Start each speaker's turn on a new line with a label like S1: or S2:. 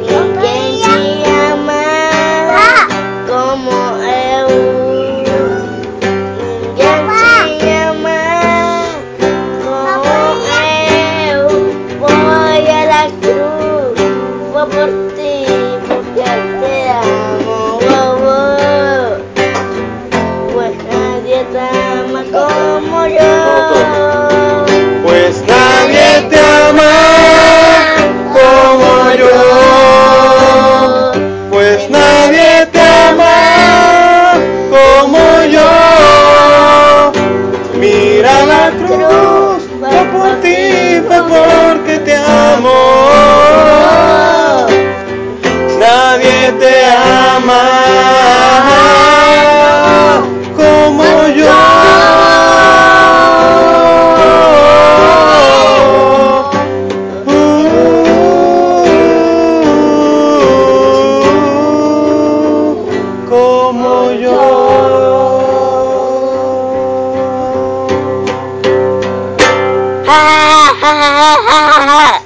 S1: Ninguém te amar como eu, ninguém te ama, como eu voy a la cruz, vou por ti porque te amo, oh, pois nadie te como yo.
S2: a ti fue porque te amo. Nadie te ama como yo. Uh, como yo.
S1: 哈哈哈哈哈哈